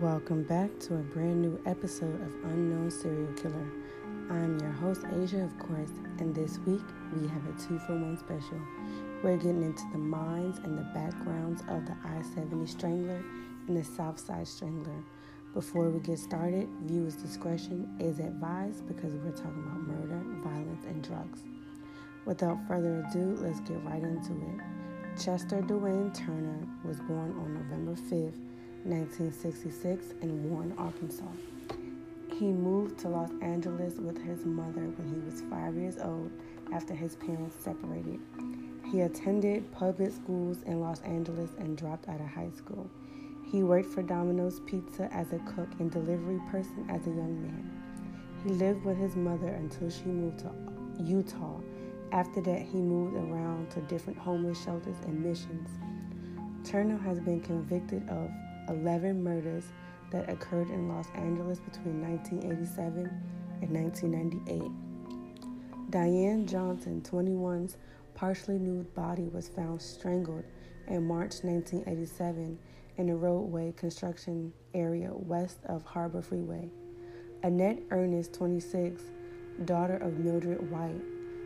Welcome back to a brand new episode of Unknown Serial Killer. I'm your host, Asia, of course, and this week we have a two for one special. We're getting into the minds and the backgrounds of the I 70 Strangler and the Southside Strangler. Before we get started, viewers' discretion is advised because we're talking about murder, violence, and drugs. Without further ado, let's get right into it. Chester Dwayne Turner was born on November 5th, 1966 in Warren, Arkansas. He moved to Los Angeles with his mother when he was five years old after his parents separated. He attended public schools in Los Angeles and dropped out of high school. He worked for Domino's Pizza as a cook and delivery person as a young man. He lived with his mother until she moved to Utah. After that, he moved around to different homeless shelters and missions. Turner has been convicted of 11 murders that occurred in Los Angeles between 1987 and 1998. Diane Johnson, 21's partially nude body was found strangled in March 1987 in a roadway construction area west of Harbor Freeway. Annette Ernest, 26, daughter of Mildred White,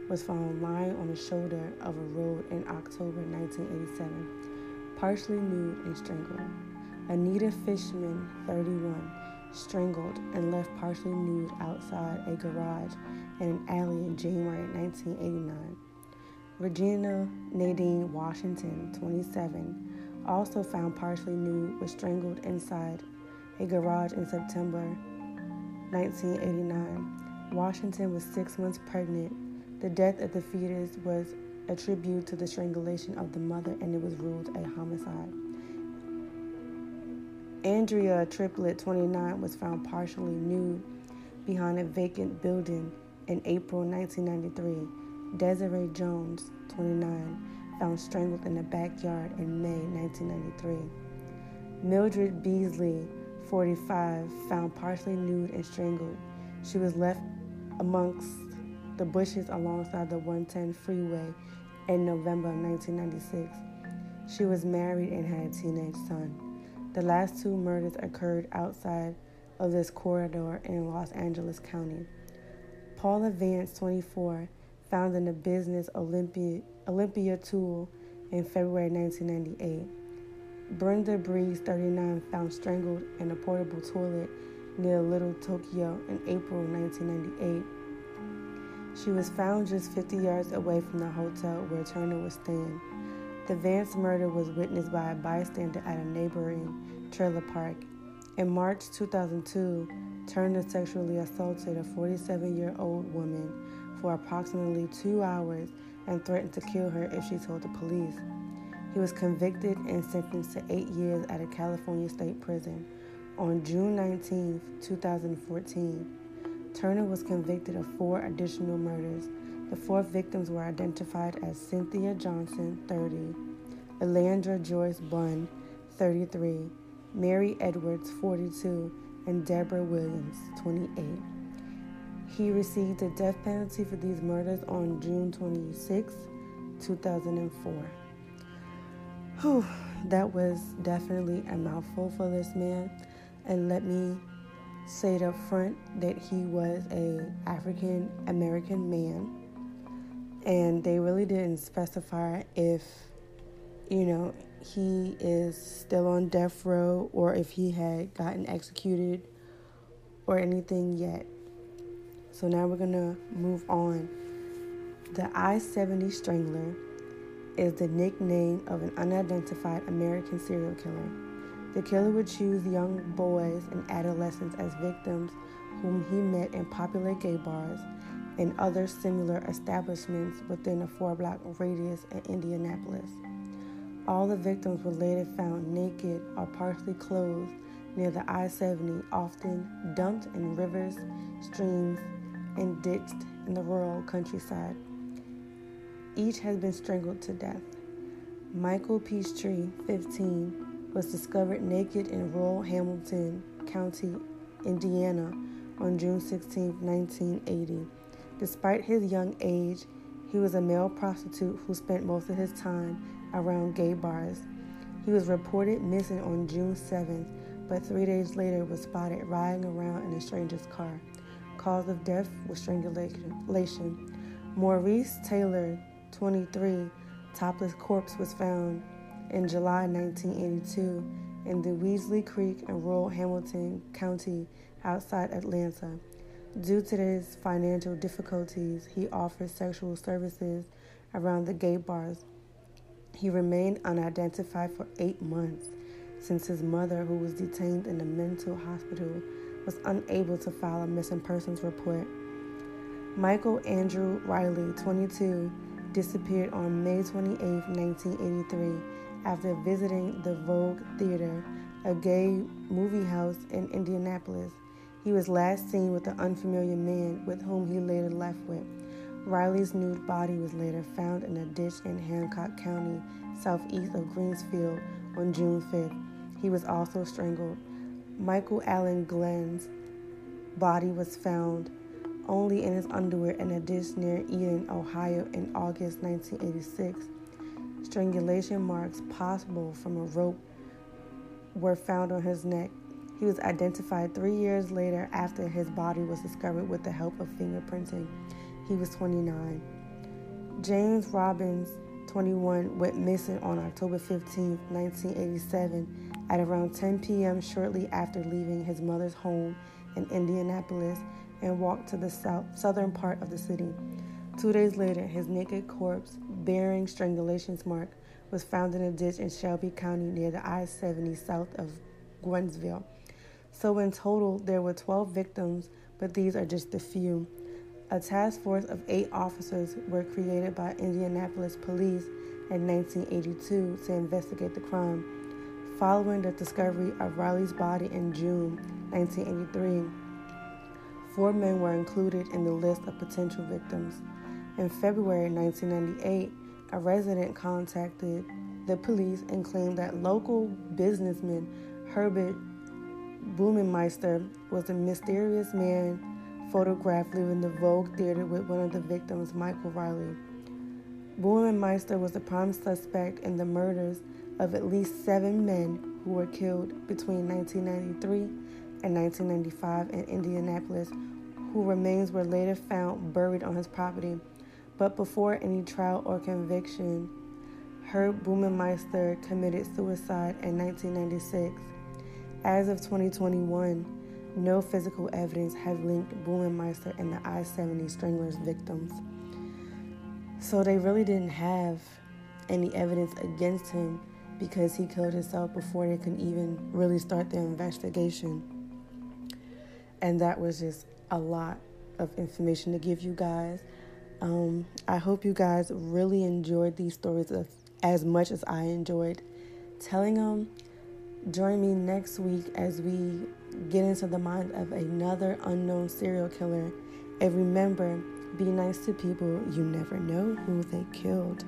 was found lying on the shoulder of a road in October 1987, partially nude and strangled. Anita Fishman, 31, strangled and left partially nude outside a garage in an alley in January 1989. Regina Nadine Washington, 27, also found partially nude was strangled inside a garage in September 1989. Washington was six months pregnant. The death of the fetus was attributed to the strangulation of the mother and it was ruled a homicide. Andrea Triplett, 29, was found partially nude behind a vacant building in April 1993. Desiree Jones, 29, found strangled in a backyard in May 1993. Mildred Beasley, 45, found partially nude and strangled. She was left amongst the bushes alongside the 110 freeway in November 1996. She was married and had a teenage son. The last two murders occurred outside of this corridor in Los Angeles County. Paula Vance, 24, found in a business Olympia, Olympia tool in February 1998. Brenda Bries, 39, found strangled in a portable toilet near Little Tokyo in April 1998. She was found just 50 yards away from the hotel where Turner was staying. The Vance murder was witnessed by a bystander at a neighboring trailer park. In March 2002, Turner sexually assaulted a 47 year old woman for approximately two hours and threatened to kill her if she told the police. He was convicted and sentenced to eight years at a California state prison. On June 19, 2014, Turner was convicted of four additional murders the four victims were identified as Cynthia Johnson, 30, Elandra Joyce Bunn, 33, Mary Edwards, 42, and Deborah Williams, 28. He received the death penalty for these murders on June 26, 2004. Whew, that was definitely a mouthful for this man. And let me say it up front that he was a African American man and they really didn't specify if you know he is still on death row or if he had gotten executed or anything yet. So now we're going to move on. The I 70 Strangler is the nickname of an unidentified American serial killer. The killer would choose young boys and adolescents as victims whom he met in popular gay bars and other similar establishments within a four block radius in Indianapolis. All the victims were later found naked or partially clothed near the I 70, often dumped in rivers, streams, and ditched in the rural countryside. Each has been strangled to death. Michael Peachtree, 15, was discovered naked in rural Hamilton County, Indiana on June 16, 1980 Despite his young age, he was a male prostitute who spent most of his time around gay bars. He was reported missing on June 7th, but three days later was spotted riding around in a stranger's car. Cause of death was strangulation. Maurice Taylor, 23, topless corpse was found in July 1982 in the Weasley Creek in rural Hamilton County outside Atlanta. Due to his financial difficulties, he offered sexual services around the gay bars. He remained unidentified for eight months since his mother, who was detained in a mental hospital, was unable to file a missing persons report. Michael Andrew Riley, 22, disappeared on May 28, 1983, after visiting the Vogue Theater, a gay movie house in Indianapolis. He was last seen with an unfamiliar man with whom he later left with. Riley's nude body was later found in a ditch in Hancock County, southeast of Greensfield, on June 5th. He was also strangled. Michael Allen Glenn's body was found only in his underwear in a ditch near Eden, Ohio in August 1986. Strangulation marks possible from a rope were found on his neck. He was identified three years later after his body was discovered with the help of fingerprinting. He was 29. James Robbins, 21, went missing on October 15, 1987, at around 10 p.m., shortly after leaving his mother's home in Indianapolis and walked to the south, southern part of the city. Two days later, his naked corpse, bearing strangulation mark, was found in a ditch in Shelby County near the I 70 south of Gwynneville. So, in total, there were 12 victims, but these are just a few. A task force of eight officers were created by Indianapolis police in 1982 to investigate the crime. Following the discovery of Riley's body in June 1983, four men were included in the list of potential victims. In February 1998, a resident contacted the police and claimed that local businessman Herbert Blumenmeister was a mysterious man photographed leaving the Vogue Theater with one of the victims, Michael Riley. Blumenmeister was the prime suspect in the murders of at least seven men who were killed between 1993 and 1995 in Indianapolis, whose remains were later found buried on his property. But before any trial or conviction, Herb Blumenmeister committed suicide in 1996. As of 2021, no physical evidence has linked Blumenmeister and the I 70 Stranglers victims. So they really didn't have any evidence against him because he killed himself before they could even really start their investigation. And that was just a lot of information to give you guys. Um, I hope you guys really enjoyed these stories as much as I enjoyed telling them. Join me next week as we get into the mind of another unknown serial killer. And remember, be nice to people. You never know who they killed.